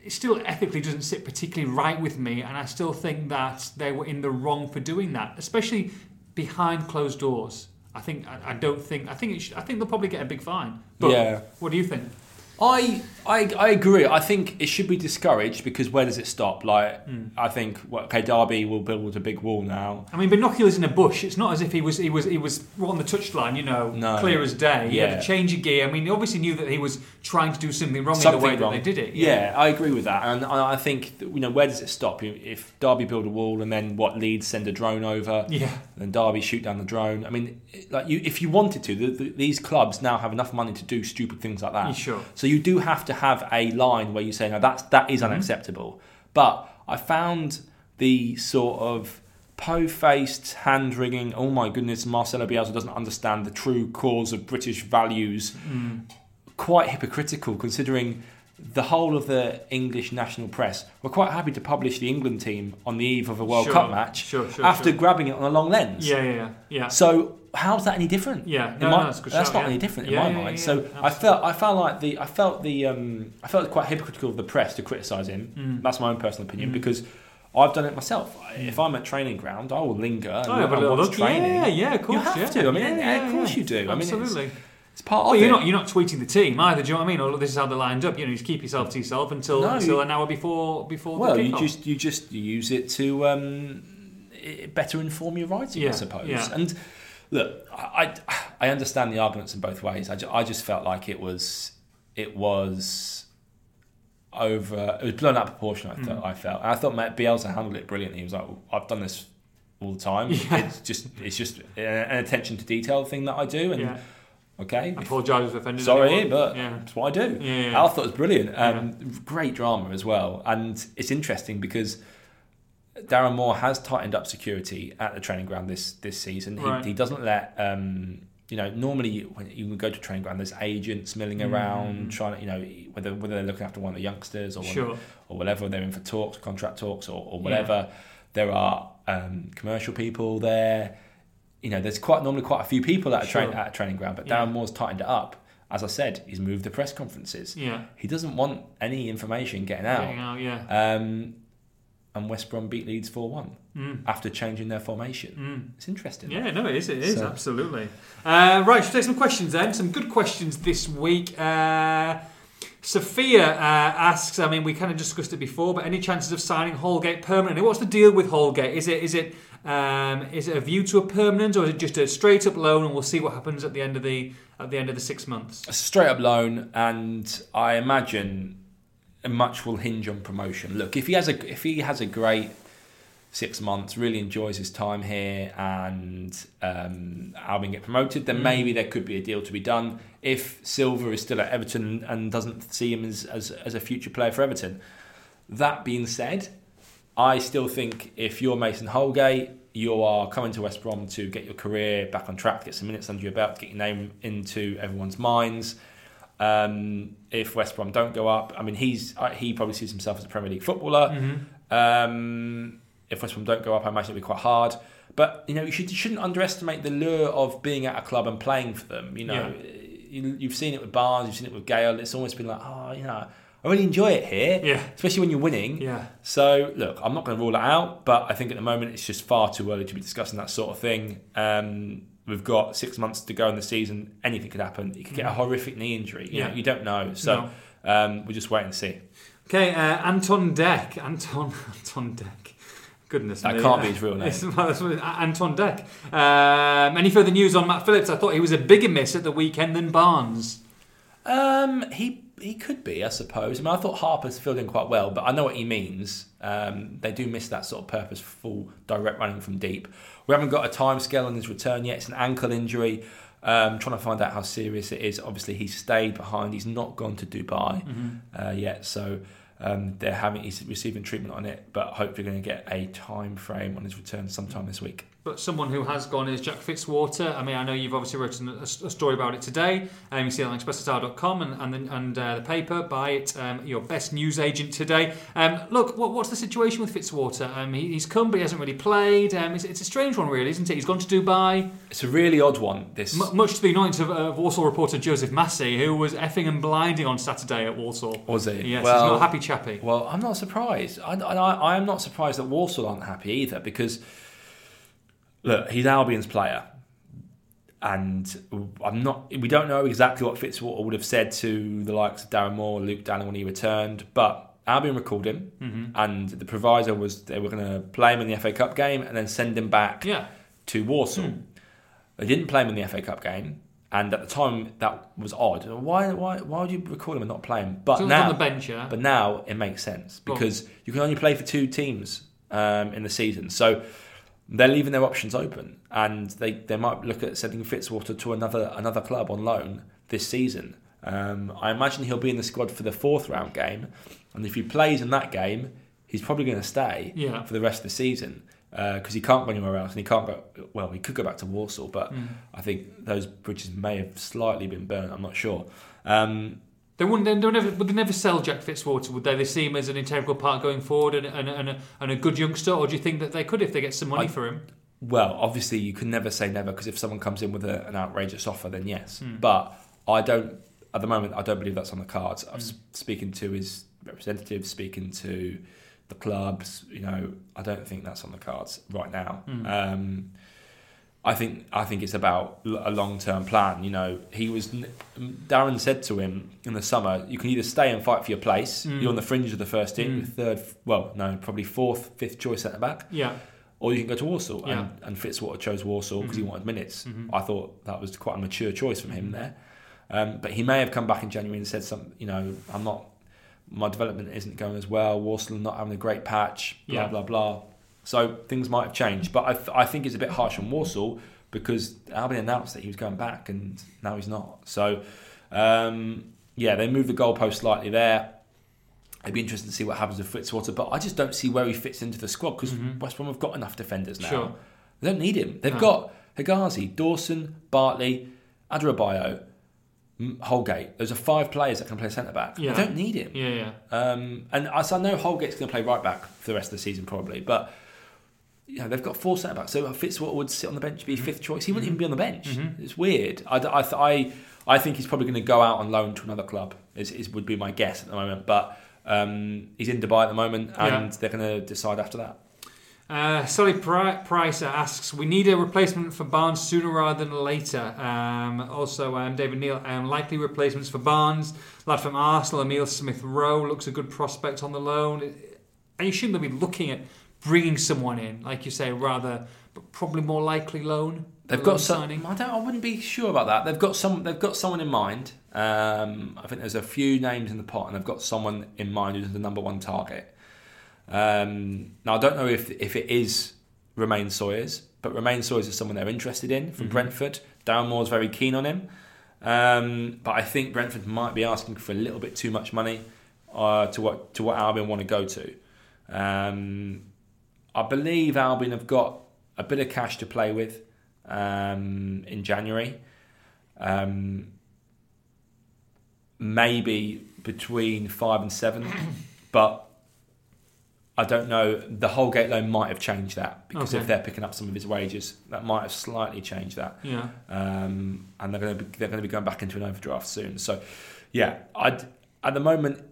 it still ethically doesn't sit particularly right with me, and I still think that they were in the wrong for doing that, especially behind closed doors. I think I, I don't think I think it should, I think they'll probably get a big fine. But Yeah. What do you think? I, I I agree. I think it should be discouraged because where does it stop? Like hmm. I think well, okay, Derby will build a big wall now. I mean, binoculars in a bush. It's not as if he was he was he was on the touchline, you know, No. clear as day. He had Yeah. to change a gear. I mean, he obviously knew that he was trying to do something wrong in the way wrong. that they did it. Yeah. I agree with that, and I I think you know where does it stop? If Derby build a wall and then what Leeds send a drone over, yeah, then Derby shoot down the drone. I mean, like you, if you wanted to, the, the, these clubs now have enough money to do stupid things like that. You sure? So you do have to have a line where you say, no, that's that Mm-hmm. unacceptable. But I found the sort of po-faced hand wringing. Oh my goodness, Marcelo Bielsa doesn't understand the true cause of British values. Mm. Quite hypocritical, considering the whole of the English national press were quite happy to publish the England team on the eve of a World Sure, Cup match sure, sure, after grabbing it on a long lens. yeah, yeah, yeah, yeah. So how's that any different? Yeah, In no, my- no, that's good shout, not yeah. any different Yeah, in my yeah, mind. yeah, so yeah, I felt I felt like the I felt the um, I felt quite hypocritical of the press to criticise him. Mm. That's my own personal opinion Mm. because I've done it myself. If I'm at training ground, I will linger and Oh, yeah, but and watch look, training. yeah, yeah, of course, you have yeah. to. I mean, Yeah, yeah, yeah, of course yeah. you do. I mean, it's, Absolutely. it's part Well, of you're it. not you're not tweeting the team either. Do you know what I mean? Or this is how they're lined up. You know, you just keep yourself to yourself until No, until you- an hour before before well, the you kickoff. just you just you use it to um, better inform your writing, Yeah, I suppose. yeah. And look, I, I understand the arguments in both ways. I, ju- I just felt like it was it was over. It was blown out of proportion. I Mm. I felt. And I thought Matt Bielsa handled it brilliantly. He was like, well, I've done this all the time. Yeah. It's just it's just an attention to detail thing that I do. And yeah. okay, I apologise if offended. sorry, anyone. but yeah. that's what I do. Yeah, yeah. I thought it was brilliant. Um, Great drama as well. And it's interesting because Darren Moore has tightened up security at the training ground this, this season. He, Right. he doesn't let, um, you know, normally when you go to training ground, there's agents milling Mm. around, trying to, you know, whether, whether they're looking after one of the youngsters or, one- Sure. or whatever, they're in for talks, contract talks or, or whatever. There are um, commercial people there. You know, there's quite normally quite a few people at a, train, Sure. at a training ground, but Yeah. Darren Moore's tightened it up. As I said, he's moved the press conferences. Yeah. He doesn't want any information getting out. Getting out, yeah. Um, and West Brom beat Leeds 4 1 Mm. after changing their formation. Mm. It's interesting. Yeah, no, it is. It is So- absolutely. Uh, right, should we take some questions then. Some good questions this week. Uh, Sophia uh, asks. I mean, we kind of discussed it before, but any chances of signing Holgate permanently? What's the deal with Holgate? Is it is it um, is it a view to a permanent, or is it just a straight up loan, and we'll see what happens at the end of the at the end of the six months? A straight up loan, and I imagine much will hinge on promotion. Look, if he has a if he has a great six months, really enjoys his time here, and um, Albion get promoted, then Mm. maybe there could be a deal to be done. If Silva is still at Everton and doesn't see him as, as, as a future player for Everton. That being said, I still think if you're Mason Holgate, you are coming to West Brom to get your career back on track, get some minutes under your belt, get your name into everyone's minds. Um, if West Brom don't go up, I mean, he's uh, he probably sees himself as a Premier League footballer. Mm-hmm. Um, if West Brom don't go up, I imagine it'll be quite hard. But you know, you, should, you shouldn't underestimate the lure of being at a club and playing for them. You know, you, you've seen it with Barnes, you've seen it with Gayle. It's almost been like, oh, you know, I really enjoy it here, Yeah, especially when you're winning. yeah, So look, I'm not going to rule it out, but I think at the moment it's just far too early to be discussing that sort of thing. Um, we've got six months to go in the season. Anything could happen. You could get a horrific knee injury. You, Mm. Yeah. know, you don't know. So um, we'll just wait and see. Okay, uh, Anton Deck. Anton Anton Deck. Goodness That me. can't be his real name. It's- well, that's what it- Anton Deck. Um, any further news on Matt Phillips? I thought he was a bigger miss at the weekend than Barnes. Um, he he could be, I suppose. I mean, I thought Harper's filled in quite well, but I know what he means. Um, they do miss that sort of purposeful direct running from deep. We haven't got a time scale on his return yet. It's an ankle injury. Um, trying to find out how serious it is. Obviously, he's stayed behind. He's not gone to Dubai uh, yet, so um, they're having he's receiving treatment on it. But hopefully, going to get a time frame on his return sometime this week. But someone who has gone is Jack Fitzwater. I mean, I know you've obviously written a, a story about it today. Um, you see it on expressandstar.com and, and, the, and uh, the paper. Buy it. Um, your best news agent today. Um, look, what, what's the situation with Fitzwater? Um, he, he's come, but he hasn't really played. Um, it's, it's, a strange one, really, isn't it? He's gone to Dubai. It's a really odd one. This M- much to the annoyance of uh, Walsall reporter Joseph Massey, who was effing and blinding on Saturday at Walsall. Was he? Yes, well, he's not happy chappy. Well, I'm not surprised. I, I, I am not surprised that Walsall aren't happy either because look, he's Albion's player, and I'm not. We don't know exactly what Fitzwater would have said to the likes of Darren Moore, Luke Dowling when he returned, but Albion recalled him, Mm-hmm. and the proviso was they were going to play him in the FA Cup game and then send him back Yeah. to Walsall. Hmm. They didn't play him in the FA Cup game. And at the time, that was odd. Why, why, why would you recall him and not play him? But now, on the bench, yeah. but now it makes sense because you can only play for two teams um, in the season. So they're leaving their options open, and they, they might look at sending Fitzwater to another another club on loan this season. Um, I imagine he'll be in the squad for the fourth round game, and if he plays in that game, he's probably going to stay Yeah. for the rest of the season because he can't go anywhere else, and he can't go. Well, he could go back to Walsall, but Mm. I think those bridges may have slightly been burnt. I'm not sure. Um, They wouldn't. They would never. Would they never sell Jack Fitzwater? Would they? They see him as an integral part going forward and, and, and, a, and a good youngster, or do you think that they could if they get some money I- for him? Well, obviously, you can never say never because if someone comes in with a, an outrageous offer, then yes. Hmm. But I don't, at the moment, I don't believe that's on the cards. I was Mm. speaking to his representatives, speaking to the clubs. You know, I don't think that's on the cards right now. Mm. Um, I think I think it's about a long term plan. You know, he was Darren said to him in the summer, you can either stay and fight for your place. Mm. You're on the fringe of the first team, Mm. third. Well, no, probably fourth, fifth choice centre back Yeah. or you can go to Walsall. Yeah. And, and Fitzwater chose Walsall because Mhm. he wanted minutes. Mhm. I thought that was quite a mature choice from him Mhm. there. Um, but he may have come back in January and said something, you know, I'm not, my development isn't going as well. Walsall not having a great patch, blah, Yeah. blah, blah. So things might have changed. But I, th- I think it's a bit harsh on Walsall because Albion announced that he was going back and now he's not. So, um, yeah, they moved the goalpost slightly there. It'd be interesting to see what happens with Fitzwater, but I just don't see where he fits into the squad because Mhm. West Brom have got enough defenders now. Sure. They don't need him. They've No. got Hegazi, Dawson, Bartley, Adarabioyo, M- Holgate. Those are five players that can play centre back. Yeah. They don't need him. Yeah. Yeah. Um, and I, so I know Holgate's going to play right back for the rest of the season probably, but you know, they've got four centre backs. So Fitzwater would sit on the bench, be fifth choice. He wouldn't even be on the bench. Mhm. It's weird. I, I, I, I think he's probably going to go out on loan to another club. Is, is would be my guess at the moment. But um, he's in Dubai at the moment, and Yeah. they're going to decide after that. Uh, Price asks, we need a replacement for Barnes sooner rather than later. Um, also, um, David Neal, um, likely replacements for Barnes. Lad from Arsenal, Emile Smith Rowe looks a good prospect on the loan. I assume they'll be looking at bringing someone in, like you say, rather, but probably more likely loan. They've loan got some. signing. I don't. I wouldn't be sure about that. They've got some. They've got someone in mind. Um, I think there's a few names in the pot, and they've got someone in mind who's the number one target. Um, now I don't know if if it is Romain Sawyers, but Romain Sawyers is someone they're interested in from Mhm. Brentford. Darren Moore's very keen on him, um, but I think Brentford might be asking for a little bit too much money uh, to what to what Albion want to go to. Um, I believe Albion have got a bit of cash to play with um, in January. Um, maybe between five and seven, but I don't know. The Holgate loan might have changed that because Okay. if they're picking up some of his wages, that might have slightly changed that. Yeah. Um, and they're going to be they're going to be going back into an overdraft soon. So, yeah, I'd, at the moment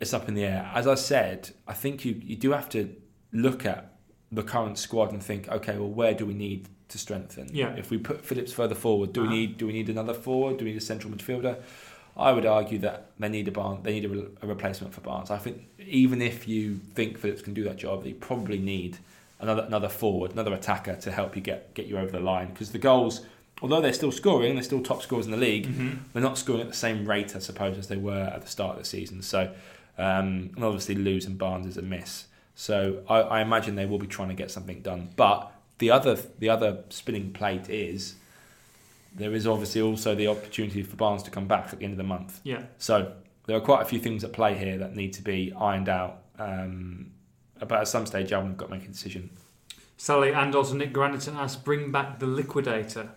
it's up in the air. As I said, I think you you do have to look at the current squad and think, okay, well, where do we need to strengthen? Yeah. If we put Phillips further forward, do Uh-huh. we need do we need another forward? Do we need a central midfielder? I would argue that they need a Barnes, they need a, re- a replacement for Barnes. I think even if you think Phillips can do that job, they probably need another another forward, another attacker to help you get get you over the line because the goals, although they're still scoring, they're still top scorers in the league. Mhm. They're not scoring at the same rate, I suppose, as they were at the start of the season. So, um, and obviously losing Barnes is a miss. So I, I imagine they will be trying to get something done. But the other the other spinning plate is there is obviously also the opportunity for Barnes to come back at the end of the month. Yeah. So there are quite a few things at play here that need to be ironed out. Um, but at some stage, have got to make a decision. Sally and also Nick Granderton asks, bring back the liquidator.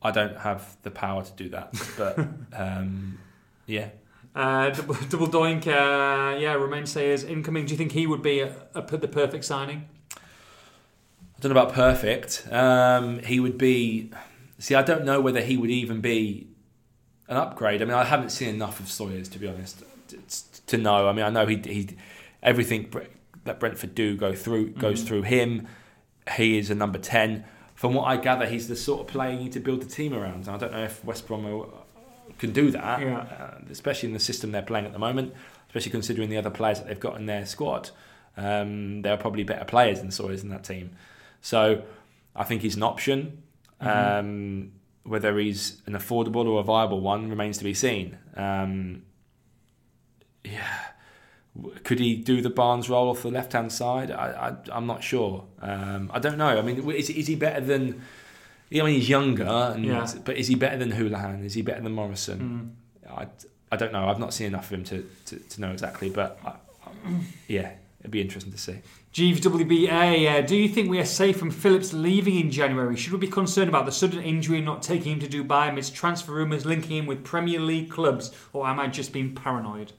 I don't have the power to do that, but um, yeah. Uh, double, double doink, uh, yeah, Romain Sawyers incoming. Do you think he would be a, a, the perfect signing? I don't know about perfect. Um, he would be. See, I don't know whether he would even be an upgrade. I mean, I haven't seen enough of Sawyers to be honest to know. I mean, I know he he everything that Brentford do go through goes mm-hmm. through him. He is a number ten. From what I gather, he's the sort of player you need to build the team around. And I don't know if West Brom can do that, yeah. uh, especially in the system they're playing at the moment. Especially considering the other players that they've got in their squad. Um, there are probably better players than Sawyers in that team. So I think he's an option. Mm-hmm. Um, whether he's an affordable or a viable one remains to be seen. Um, yeah, could he do the Barnes role off the left hand side? I, I am not sure. Um, I don't know. I mean, is, is he better than? I mean, he's younger, and, yeah. but is he better than Hoolahan? Is he better than Morrison? Mm. I, I don't know. I've not seen enough of him to, to, to know exactly, but I, I, yeah, it'd be interesting to see. Jeeves WBA, uh, do you think we are safe from Phillips leaving in January? Should we be concerned about the sudden injury and not taking him to Dubai amidst transfer rumours linking him with Premier League clubs, or am I just being paranoid?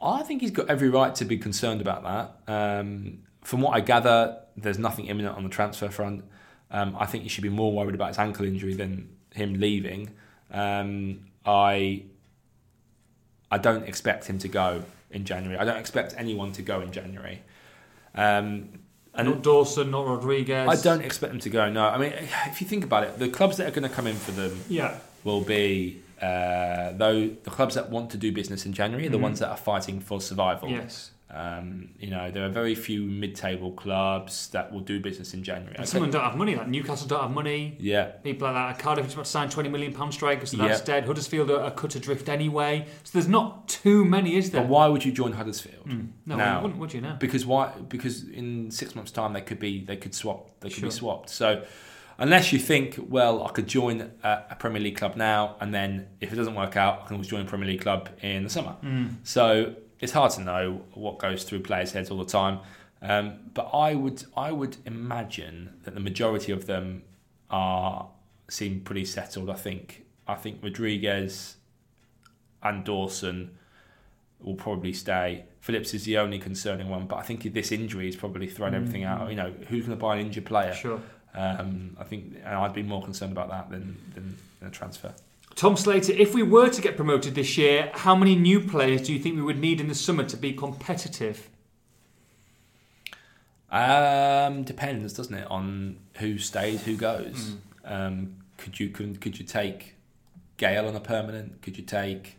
I think he's got every right to be concerned about that. Um, from what I gather, there's nothing imminent on the transfer front. Um, I think you should be more worried about his ankle injury than him leaving. Um, I I don't expect him to go in January. I don't expect anyone to go in January. Um, and not Dawson, not Rodriguez. I don't expect them to go. No, I mean, if you think about it, the clubs that are going to come in for them, yeah. will be uh, though the clubs that want to do business in January are the mm-hmm. ones that are fighting for survival. Yes. Um, you know, there are very few mid-table clubs that will do business in January. And some of them don't have money. Like Newcastle don't have money. Yeah. People like that. Cardiff is about to sign twenty million pound striker, so that's yeah. dead. Huddersfield are, are, cut adrift anyway. So there's not too many, is there? But why would you join Huddersfield? Mm. No, now, wouldn't, would you now? Because why? Because in six months' time they could be they could swap. They could sure. be swapped. So unless you think, well, I could join a, a, Premier League club now, and then if it doesn't work out, I can always join a Premier League club in the summer. Mm. So it's hard to know what goes through players' heads all the time. Um, but I would I would imagine that the majority of them are seem pretty settled. I think I think Rodriguez and Dawson will probably stay. Phillips is the only concerning one, but I think this injury has probably thrown mm. everything out. You know, who's going to buy an injured player? Sure. Um, I think and I'd be more concerned about that than, than, than a transfer. Tom Slater, if we were to get promoted this year, how many new players do you think we would need in the summer to be competitive? Um, depends, doesn't it, on who stays, who goes. Mm. Um, could you could, could you take Gayle on a permanent? Could you take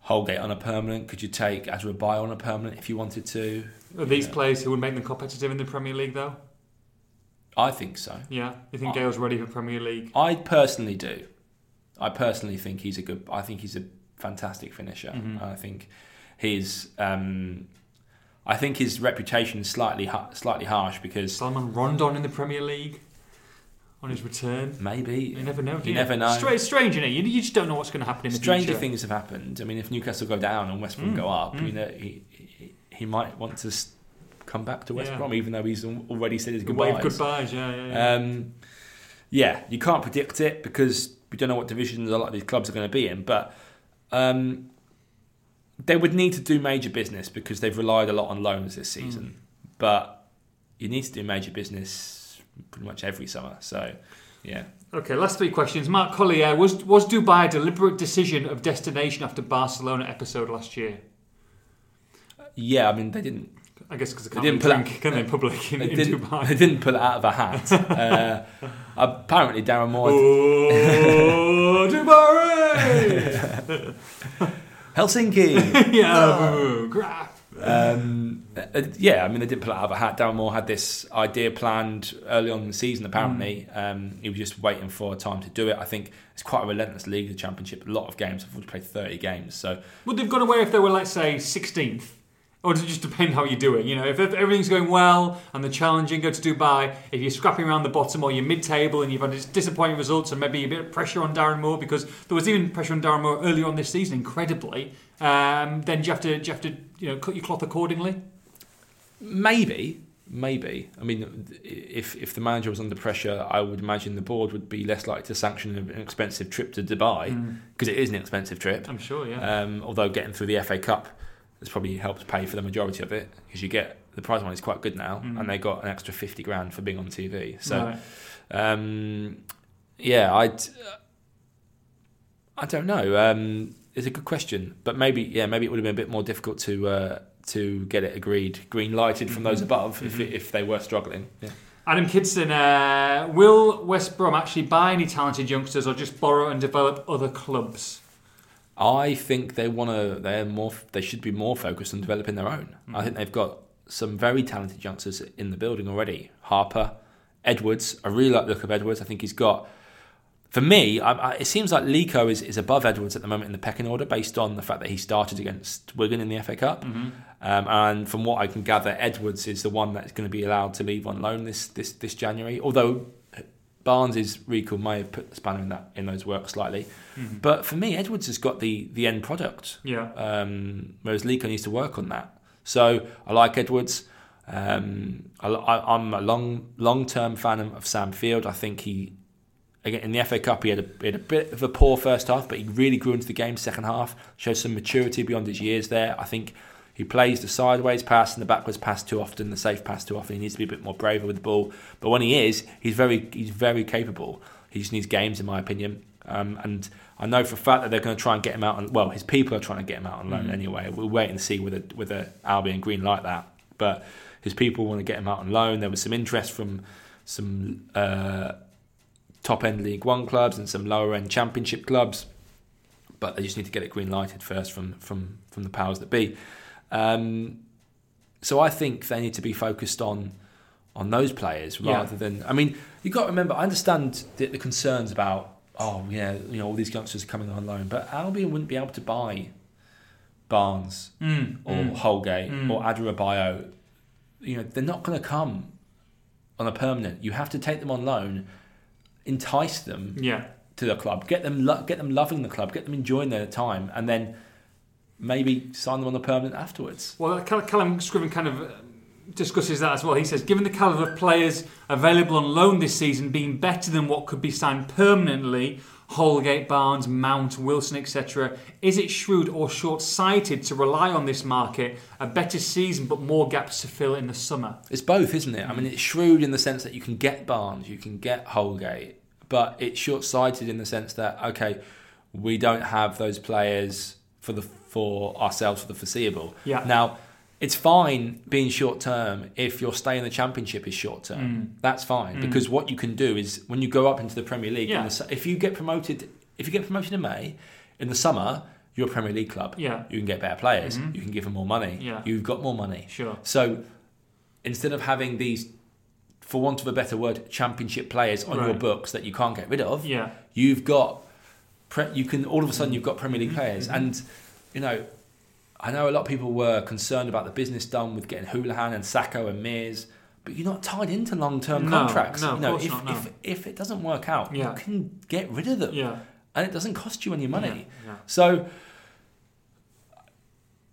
Holgate on a permanent? Could you take Azra on a permanent if you wanted to? Are these yeah. players who would make them competitive in the Premier League, though? I think so. Yeah, you think I, Gayle's ready for Premier League? I personally do. I personally think he's a good. I think he's a fantastic finisher. Mm-hmm. I think his. Um, I think his reputation is slightly slightly harsh because Salomon Rondon in the Premier League on his return. Maybe you never know. You, you, never know. Strange, strange, you know. You, you just don't know what's going to happen in the Stranger future. Things have happened. I mean, if Newcastle go down and West Brom mm. go up, mm. Mean, uh, he, he, he might want to come back to West yeah. Brom, even though he's already said his goodbyes. Wave goodbyes, yeah, yeah. Yeah. Um, yeah, you can't predict it because we don't know what divisions a lot of these clubs are going to be in, but um, they would need to do major business because they've relied a lot on loans this season. Mm. But you need to do major business pretty much every summer. So, yeah. Okay, last three questions. Mark Collier, was was Dubai a deliberate decision of destination after Barcelona episode last year? Yeah, I mean they didn't I guess because they they didn't drink, can they, public in, they in Dubai? They didn't pull it out of a hat. uh, apparently, Darren Moore. Oh, Dubai! Helsinki. yeah, oh. crap. Um, uh, yeah, I mean, they didn't pull it out of a hat. Darren Moore had this idea planned early on in the season. Apparently, mm. um, he was just waiting for a time to do it. I think it's quite a relentless league, the Championship. A lot of games. I've already played thirty games, so. Would they've gone away if they were, let's say, sixteenth? Or does it just depend how you do it? You know, if everything's going well and the challenging, go to Dubai. If you're scrapping around the bottom or you're mid-table and you've had disappointing results and maybe a bit of pressure on Darren Moore because there was even pressure on Darren Moore earlier on this season, incredibly. Um, then do you have to, do you have to, you know, cut your cloth accordingly? Maybe, maybe. I mean, if if the manager was under pressure, I would imagine the board would be less likely to sanction an expensive trip to Dubai because it is an expensive trip. I'm sure, yeah. Um, although getting through the FA Cup has probably helped pay for the majority of it because you get the prize money is quite good now, Mm. and they got an extra fifty grand for being on TV. So. Right. Um, yeah, I'd. I don't know. Um, it's a good question, but maybe yeah, maybe it would have been a bit more difficult to uh, to get it agreed, green lighted from those Mhm. above if Mhm. if they were struggling. Yeah. Adam Kidson, uh, will West Brom actually buy any talented youngsters or just borrow and develop other clubs? I think they want to. They're more. They should be more focused on developing their own. I Mhm. think they've got some very talented youngsters in the building already. Harper, Edwards. I really like the look of Edwards. I think he's got. For me, I, I, it seems like Leko is, is above Edwards at the moment in the pecking order, based on the fact that he started against Wigan in the FA Cup. Mm-hmm. Um, and from what I can gather, Edwards is the one that's going to be allowed to leave on loan this this, this January. Although Barnes' recall may have put the spanner in that in those works slightly. Mm-hmm. But for me, Edwards has got the the end product, Yeah. um, whereas Leko needs to work on that. So I like Edwards. Um, I, I'm a long long term fan of Sam Field. I think he again in the FA Cup he had, a, he had a bit of a poor first half, but he really grew into the game second half. Showed some maturity beyond his years there. I think he plays the sideways pass and the backwards pass too often, the safe pass too often. He needs to be a bit more braver with the ball. But when he is, he's very he's very capable. He just needs games, in my opinion. Um, and I know for a fact that they're going to try and get him out. On, well, his people are trying to get him out on loan Mhm. anyway. We'll wait and see whether whether Albion green like that. But his people want to get him out on loan. There was some interest from some uh, top end League One clubs and some lower end Championship clubs, but they just need to get it green lighted first from from from the powers that be. Um, so I think they need to be focused on on those players Yeah. rather than. I mean, you have got to remember. I understand the, the concerns about oh yeah, you know all these youngsters are coming on loan, but Albion wouldn't be able to buy Barnes Mm. or Mm. Holgate Mm. or Adarabioyo, you know, they're not going to come on a permanent. You have to take them on loan, entice them Yeah. to the club, get them lo- get them loving the club, get them enjoying their time, and then maybe sign them on a permanent afterwards. Well, Cal- Callum Scriven kind of uh, discusses that as well. He says, given the calibre of players available on loan this season being better than what could be signed permanently, Holgate, Barnes, Mount, Wilson, etc., is it shrewd or short sighted to rely on this market, a better season but more gaps to fill in the summer? It's both, isn't it? I mean, it's shrewd in the sense that you can get Barnes, you can get Holgate, but it's short-sighted in the sense that okay, we don't have those players for the for ourselves for the foreseeable. Yeah. Now, it's fine being short term if your stay in the championship is short term. Mm. That's fine Mm. because what you can do is when you go up into the Premier League, in Yeah. the, if you get promoted, if you get promoted in May, in the summer you're a Premier League club. Yeah, You can get better players. Mhm. You can give them more money. Yeah. You've got more money. sure. So instead of having these, for want of a better word, championship players on your books that you can't get rid of, Yeah, you've got, pre- you can all of a sudden you've got Premier League Mhm, players, mhm. and you know, I know a lot of people were concerned about the business done with getting Hoolahan and Sako and Mears. But you're not tied into long-term No, contracts. no, you of know, course if, not, no. if if it doesn't work out, Yeah. you can get rid of them, yeah. and it doesn't cost you any money. Yeah, So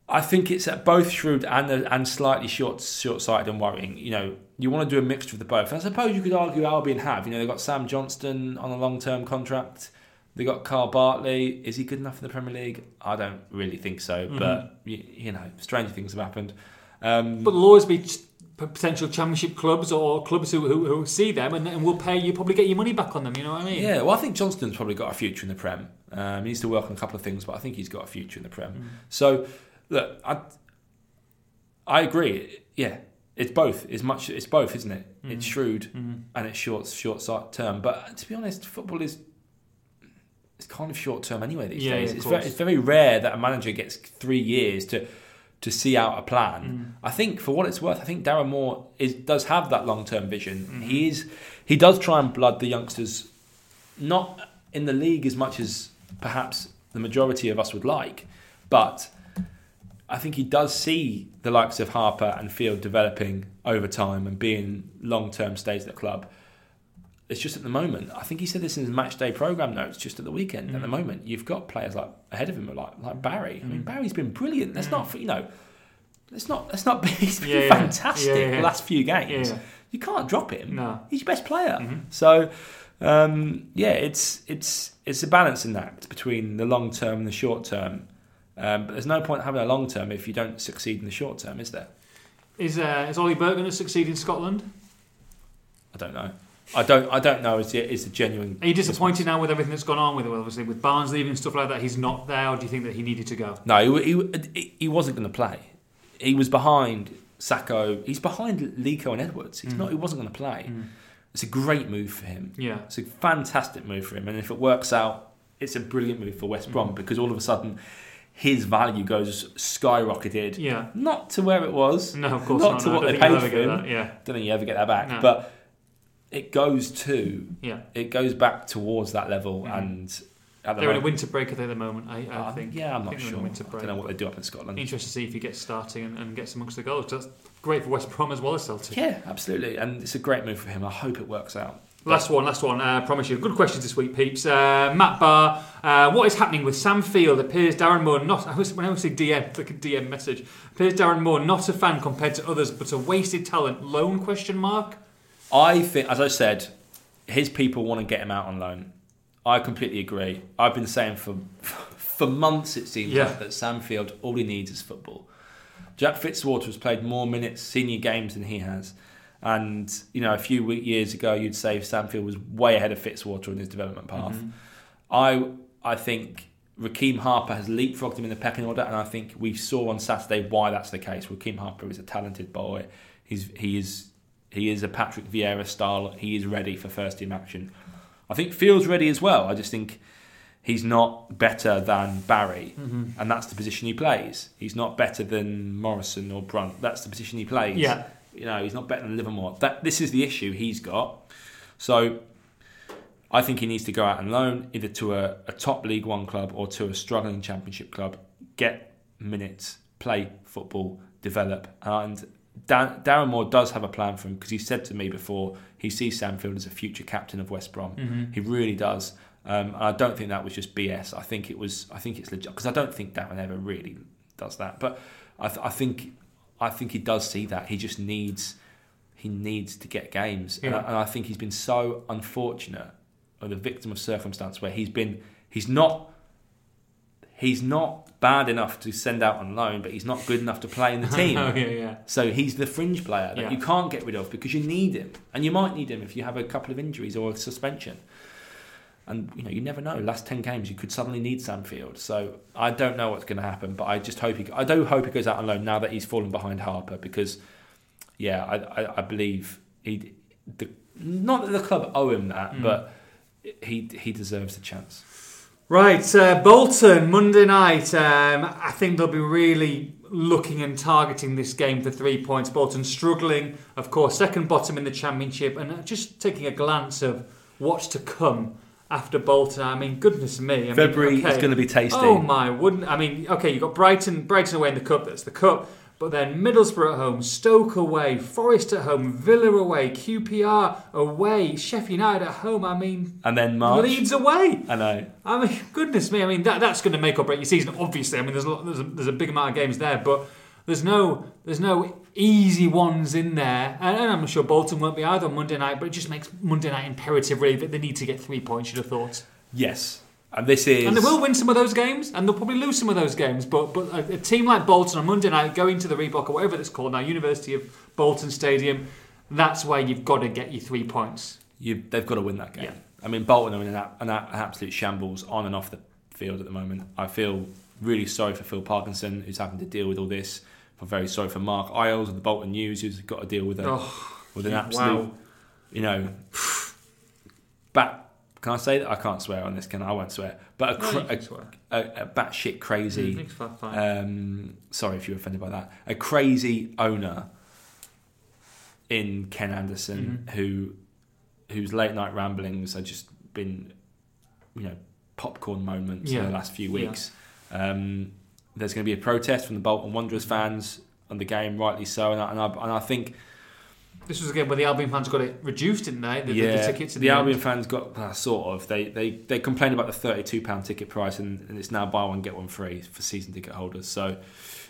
I think it's at both shrewd and and slightly short short sighted and worrying. You know, you want to do a mixture of the both. I suppose you could argue Albion have. You know, they've got Sam Johnstone on a long term contract. They got Kyle Bartley. Is he good enough for the Premier League? I don't really think so. Mhm. But you, you know, stranger things have happened. Um, But there'll always be ch- potential championship clubs or clubs who, who, who see them and, and will pay you, probably get your money back on them, you know what I mean? yeah, well, I think Johnstone's probably got a future in the Prem. Um, he needs to work on a couple of things, but I think he's got a future in the Prem. Mm. So, look, I, I agree. Yeah, it's both. It's much. It's both, isn't it? Mm. It's shrewd Mm. and it's short, short sight term. But to be honest, football is it's kind of short term anyway these Yeah, days. yeah, it's, very, it's very rare that a manager gets three years to to see out a plan. Mm. I think, for what it's worth, I think Darren Moore is does have that long term vision. Mhm. He is he does try and blood the youngsters, not in the league as much as perhaps the majority of us would like, but I think he does see the likes of Harper and Field developing over time and being long term stays at the club. It's just at the moment. I think he said this in his match day program notes. Just at the weekend, at the Mm. moment, you've got players like ahead of him, like like Barry. I mean, Mm. Barry's been brilliant. That's Mm. not you know. It's not. It's not. He's been Yeah, fantastic Yeah, yeah. the last few games. You can't drop him. No. He's your best player. Mhm. So, um, yeah, it's it's it's a balancing act between the long term and the short term. Um, but there's no point having a long term if you don't succeed in the short term, is there? Is uh, is Ollie Burke going to succeed in Scotland? I don't know. I don't. I don't know. Is the is the genuine? Are you disappointed now with everything that's gone on with him? Obviously, with Barnes leaving and stuff like that, he's not there. Or do you think that he needed to go? No, he, he, he wasn't going to play. He was behind Sako. He's behind Leko and Edwards. He's Mm. not. He wasn't going to play. Mm. It's a great move for him. Yeah. It's a fantastic move for him, and if it works out, it's a brilliant move for West Brom Mm. because all of a sudden, his value goes skyrocketed. Yeah. Not to where it was. No, of course Not not. to no, what they paid for him. that. Yeah. Don't think you ever get that back, No. but it goes to Yeah. it goes back towards that level, Mhm. and at the They're in a winter break at the moment, I, I I think. yeah, I'm I not think they're in a sure. winter I don't know what they do up in Scotland. Interesting to see if he gets starting and, and gets amongst the goals. That's great for West Brom as well as Celtic. Yeah, absolutely, and it's a great move for him. I hope it works out. Last one, last one. Uh, I promise you. Good questions this week, peeps. Uh, Matt Barr, uh, what is happening with Sam Field? Appears Darren Moore not. I was, when I was saying DM, like a DM message. Appears Darren Moore not a fan compared to others, but a wasted talent. Loan question mark. I think, as I said, his people want to get him out on loan. I completely agree. I've been saying for for months it seems Yeah. like that Sam Field all he needs is football. Jack Fitzwater has played more minutes senior games than he has. And you know, a few years ago, you'd say Sam Field was way ahead of Fitzwater in his development path. Mhm. I I think Rekeem Harper has leapfrogged him in the pecking order, and I think we saw on Saturday why that's the case. Rekeem Harper is a talented boy. He's he is he is a Patrick Vieira style. He is ready for first team action. I think Fields ready as well. I just think he's not better than Barry, Mhm. and that's the position he plays. He's not better than Morrison or Brunt. That's the position he plays. Yeah. You know, he's not better than Livermore. That this is the issue he's got. So I think he needs to go out and loan either to a, a top League One club or to a struggling Championship club. Get minutes, play football, develop. And Dan, Darren Moore does have a plan for him because he said to me before he sees Sam Field as a future captain of West Brom. Mhm. He really does. Um, and I don't think that was just BS. I think it was. I think it's legit because I don't think Darren ever really does that. But I, th- I think I think he does see that. He just needs he needs to get games, and, I, and I think he's been so unfortunate or the victim of circumstance where he's been he's not he's not bad enough to send out on loan, but he's not good enough to play in the team. oh yeah, yeah. So he's the fringe player that Yeah. you can't get rid of because you need him, and you might need him if you have a couple of injuries or a suspension. And you know you never know. Last ten games, you could suddenly need Sam Field. So I don't know what's going to happen, but I just hope he. I do hope he goes out on loan now that he's fallen behind Harper because, yeah, I I, I believe he. The, not that the club owe him that, Mm. but he he deserves the chance. Right, uh, Bolton Monday night. Um, I think they'll be really looking and targeting this game for three points. Bolton struggling, of course, second bottom in the championship, and just taking a glance of what's to come after Bolton. I mean, goodness me. I mean, February okay. is going to be tasty. Oh my, wouldn't I mean? Okay, you have got Brighton, Brighton away in the cup. That's the cup. But then Middlesbrough at home, Stoke away, Forest at home, Villa away, QPR away, Sheffield United at home. I mean, and then March. Leeds away. I know. I mean, goodness me. I mean, that, that's going to make or break your season. Obviously, I mean, there's a, lot, there's, a, there's a big amount of games there, but there's no there's no easy ones in there. And, and I'm sure Bolton won't be either on Monday night. But it just makes Monday night imperative, really, that they need to get three points. You'd have thought, Yes, and this is. and they will win some of those games, and they'll probably lose some of those games. But but a, a team like Bolton on Monday night, going to the Reebok or whatever it's called now, University of Bolton Stadium, that's where you've got to get your three points. you, they've got to win that game. Yeah. I mean, Bolton are in an, an, absolute shambles on and off the field at the moment. I feel really sorry for Phil Parkinson, who's having to deal with all this. I'm very sorry for Marc Iles of the Bolton News, who's got to deal with a, Oh, with an absolute, wow. you know, bat. Can I say that? I can't swear on this, can I? I won't swear. But a, No, cra- swear. a, a, a batshit crazy. Fine. Um, sorry if you're offended by that. A crazy owner in Ken Anderson Mhm. who whose late night ramblings have just been, you know, popcorn moments in the last few Yeah. weeks. Um, there's going to be a protest from the Bolton Wanderers fans on the game, rightly so, and I, and I, and I think This was again where the Albion fans got it reduced, didn't they? The, the- yeah, the tickets. in the end. Albion fans got uh, sort of they, they they complained about the thirty two pound ticket price and, and it's now buy one get one free for season ticket holders. So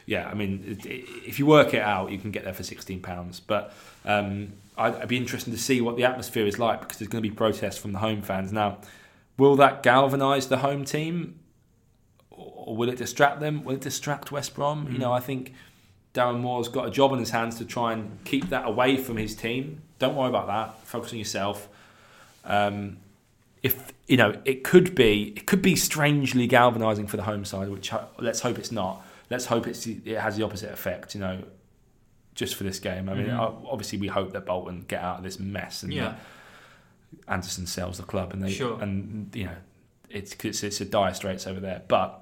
yeah, I mean, it, it, if you work it out, you can get there for sixteen pounds. But um, I'd, I'd be interested to see what the atmosphere is like because there's going to be protests from the home fans. Now, will that galvanise the home team, or will it distract them? Will it distract West Brom? You know, I think Darren Moore's got a job on his hands to try and keep that away from his team. Don't worry about that. Focus on yourself. Um, if you know, it could be it could be strangely galvanising for the home side, which let's hope it's not. Let's hope it's it has the opposite effect. You know, just for this game. I mean, Mhm. obviously we hope that Bolton get out of this mess and Yeah. Anderson sells the club and they Sure. and you know it's 'cause it's a dire straits over there. But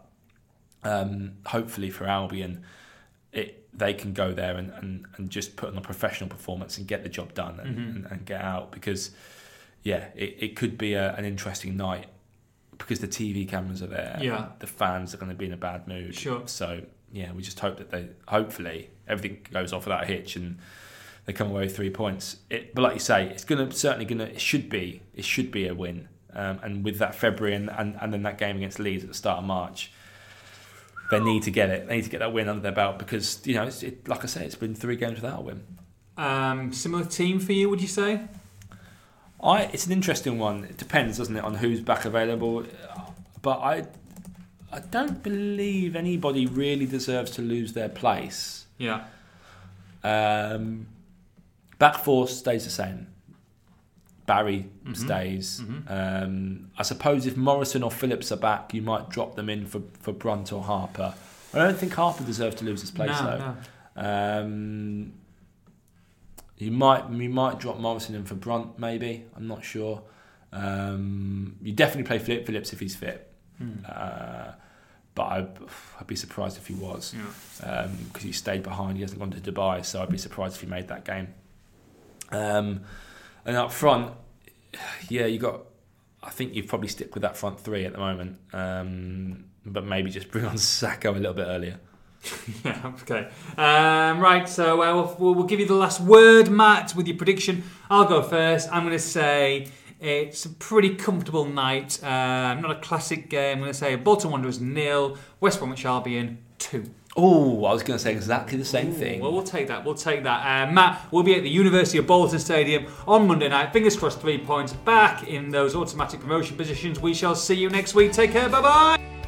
um, hopefully for Albion, it they can go there and, and, and just put on a professional performance and get the job done and, Mhm. and, and get out because yeah, it, it could be a, an interesting night because the TV cameras are there. Yeah. the fans are going to be in a bad mood. Sure. So yeah, we just hope that they hopefully everything goes off without a hitch and they come away with three points. It, but like you say, it's gonna certainly gonna it should be it should be a win. Um, and with that February and, and, and then that game against Leeds at the start of March, they need to get it. They need to get that win under their belt because you know, it's, it, like I say, it's been three games without a win. Um, similar team for you, would you say? I it's an interesting one. It depends, doesn't it, on who's back available. But I I don't believe anybody really deserves to lose their place. Yeah. Um, back four stays the same. Barry Mhm. stays. Mhm. Um, I suppose if Morrison or Phillips are back, you might drop them in for, for Brunt or Harper. I don't think Harper deserves to lose his place no, though. no. Um, you might you might drop Morrison in for Brunt, maybe. I'm not sure. Um, you definitely play Philip Phillips if he's fit, Hmm. uh, but I'd, I'd be surprised if he was Yeah. because he stayed behind. He hasn't gone to Dubai, so I'd be surprised if he made that game. Um, and up front, yeah, you got. I think you'd probably stick with that front three at the moment, um, but maybe just bring on Sako a little bit earlier. Yeah, okay. Um, right, so uh, we'll, we'll, give you the last word, Matt, with your prediction. I'll go first. I'm going to say it's a pretty comfortable night. Um, not a classic game. I'm going to say Bolton Wanderers nil, West Bromwich Albion two. Oh, I was going to say exactly the same thing. Well, we'll take that. We'll take that. Uh, Matt will be at the University of Bolton Stadium on Monday night. Fingers crossed, three points back in those automatic promotion positions. We shall see you next week. Take care. Bye bye.